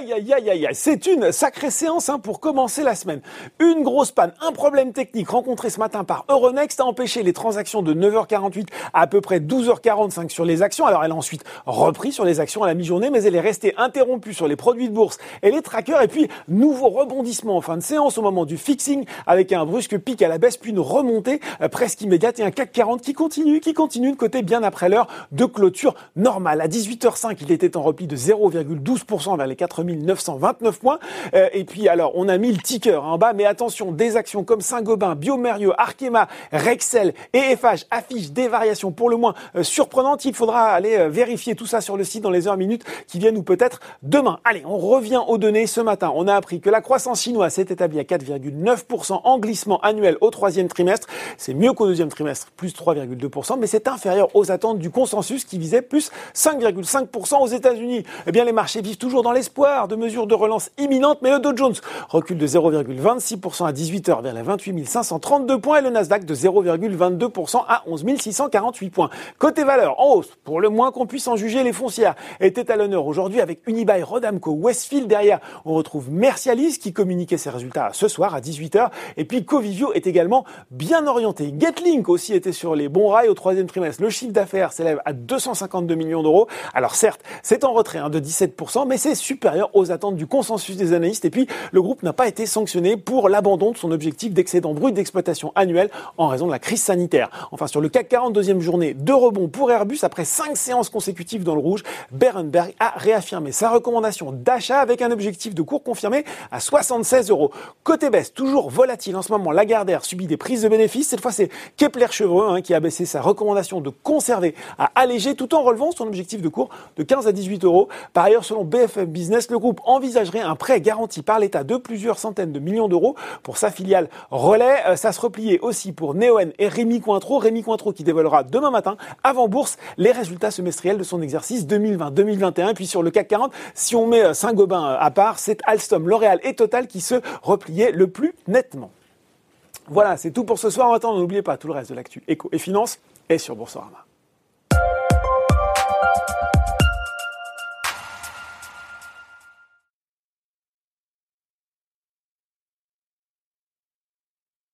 Aïe, aïe, aïe, aïe, aïe. C'est une sacrée séance hein, pour commencer la semaine. Une grosse panne, un problème technique rencontré ce matin par Euronext a empêché les transactions de 9h48 à à peu près 12h45 sur les actions. Alors elle a ensuite repris sur les actions à la mi-journée, mais elle est restée interrompue sur les produits de bourse et les trackers. Et puis, nouveau rebondissement en fin de séance au moment du fixing avec un brusque pic à la baisse, puis une remontée euh, presque immédiate et un CAC 40 qui continue, qui continue de côté bien après l'heure de clôture normale. À 18h05, il était en repli de 0,12% vers les 4929 points. Euh, et puis alors, on a mis le ticker en bas, mais attention, des actions comme Saint-Gobain, Biomerio, Arkema, Rexel et FH affichent des variations pour le moins euh, surprenantes. Il faudra aller euh, vérifier tout ça sur le site dans les heures minutes qui viennent ou peut-être demain. Allez, on revient aux données. Ce matin, on a appris que la croissance chinoise s'est établie à 4,9% en glissement annuel au troisième trimestre. C'est mieux qu'au deuxième trimestre, plus 3,2%, mais c'est inférieur aux attentes du consensus qui visait plus 5,5% aux États-Unis. Eh bien, les marchés vivent toujours dans l'espoir de mesures de relance imminentes, mais le Dow Jones recule de 0,26% à 18h vers les 28 532 points et le Nasdaq de 0,22% à 11 648 points. Côté valeur, en hausse, pour le moins qu'on puisse en juger, les foncières étaient à l'honneur aujourd'hui avec Unibail, Rodamco, Westfield derrière. On retrouve Mercialis qui communiquait ses résultats ce soir à 18h et puis Covivio est également bien orienté. Getlink aussi était sur les bons rails au troisième trimestre. Le chiffre d'affaires s'élève à 252 millions d'euros. Alors certes, c'est en retrait hein, de 17%, mais c'est supérieur aux attentes du consensus des analystes. Et puis, le groupe n'a pas été sanctionné pour l'abandon de son objectif d'excédent brut d'exploitation annuel en raison de la crise sanitaire. Enfin, sur le CAC 40, deuxième journée de rebond pour Airbus après cinq séances consécutives dans le rouge, Berenberg a réaffirmé sa recommandation d'achat avec un objectif de cours confirmé à 76 euros. Côté baisse, toujours volatile en ce moment, Lagardère subit des prises de bénéfices. Cette fois, c'est Kepler Chevreux hein, qui a baissé sa recommandation de conserver à alléger tout en relevant son objectif de cours de 15 à 18 euros. Par ailleurs, selon BFM Business, le groupe envisagerait un prêt garanti par l'État de plusieurs centaines de millions d'euros pour sa filiale Relais. Euh, ça se repliait aussi pour Neoen et Rémi Cointreau. Rémi Cointreau qui dévoilera demain matin, avant bourse, les résultats semestriels de son exercice 2020-2021. Puis sur le CAC 40, si on met euh, Saint-Gobain euh, à part, c'est Alstom, L'Oréal et Total qui se repliaient le plus nettement. Voilà, c'est tout pour ce soir. Maintenant, n'oubliez pas tout le reste de l'actu éco et finance est sur Boursorama.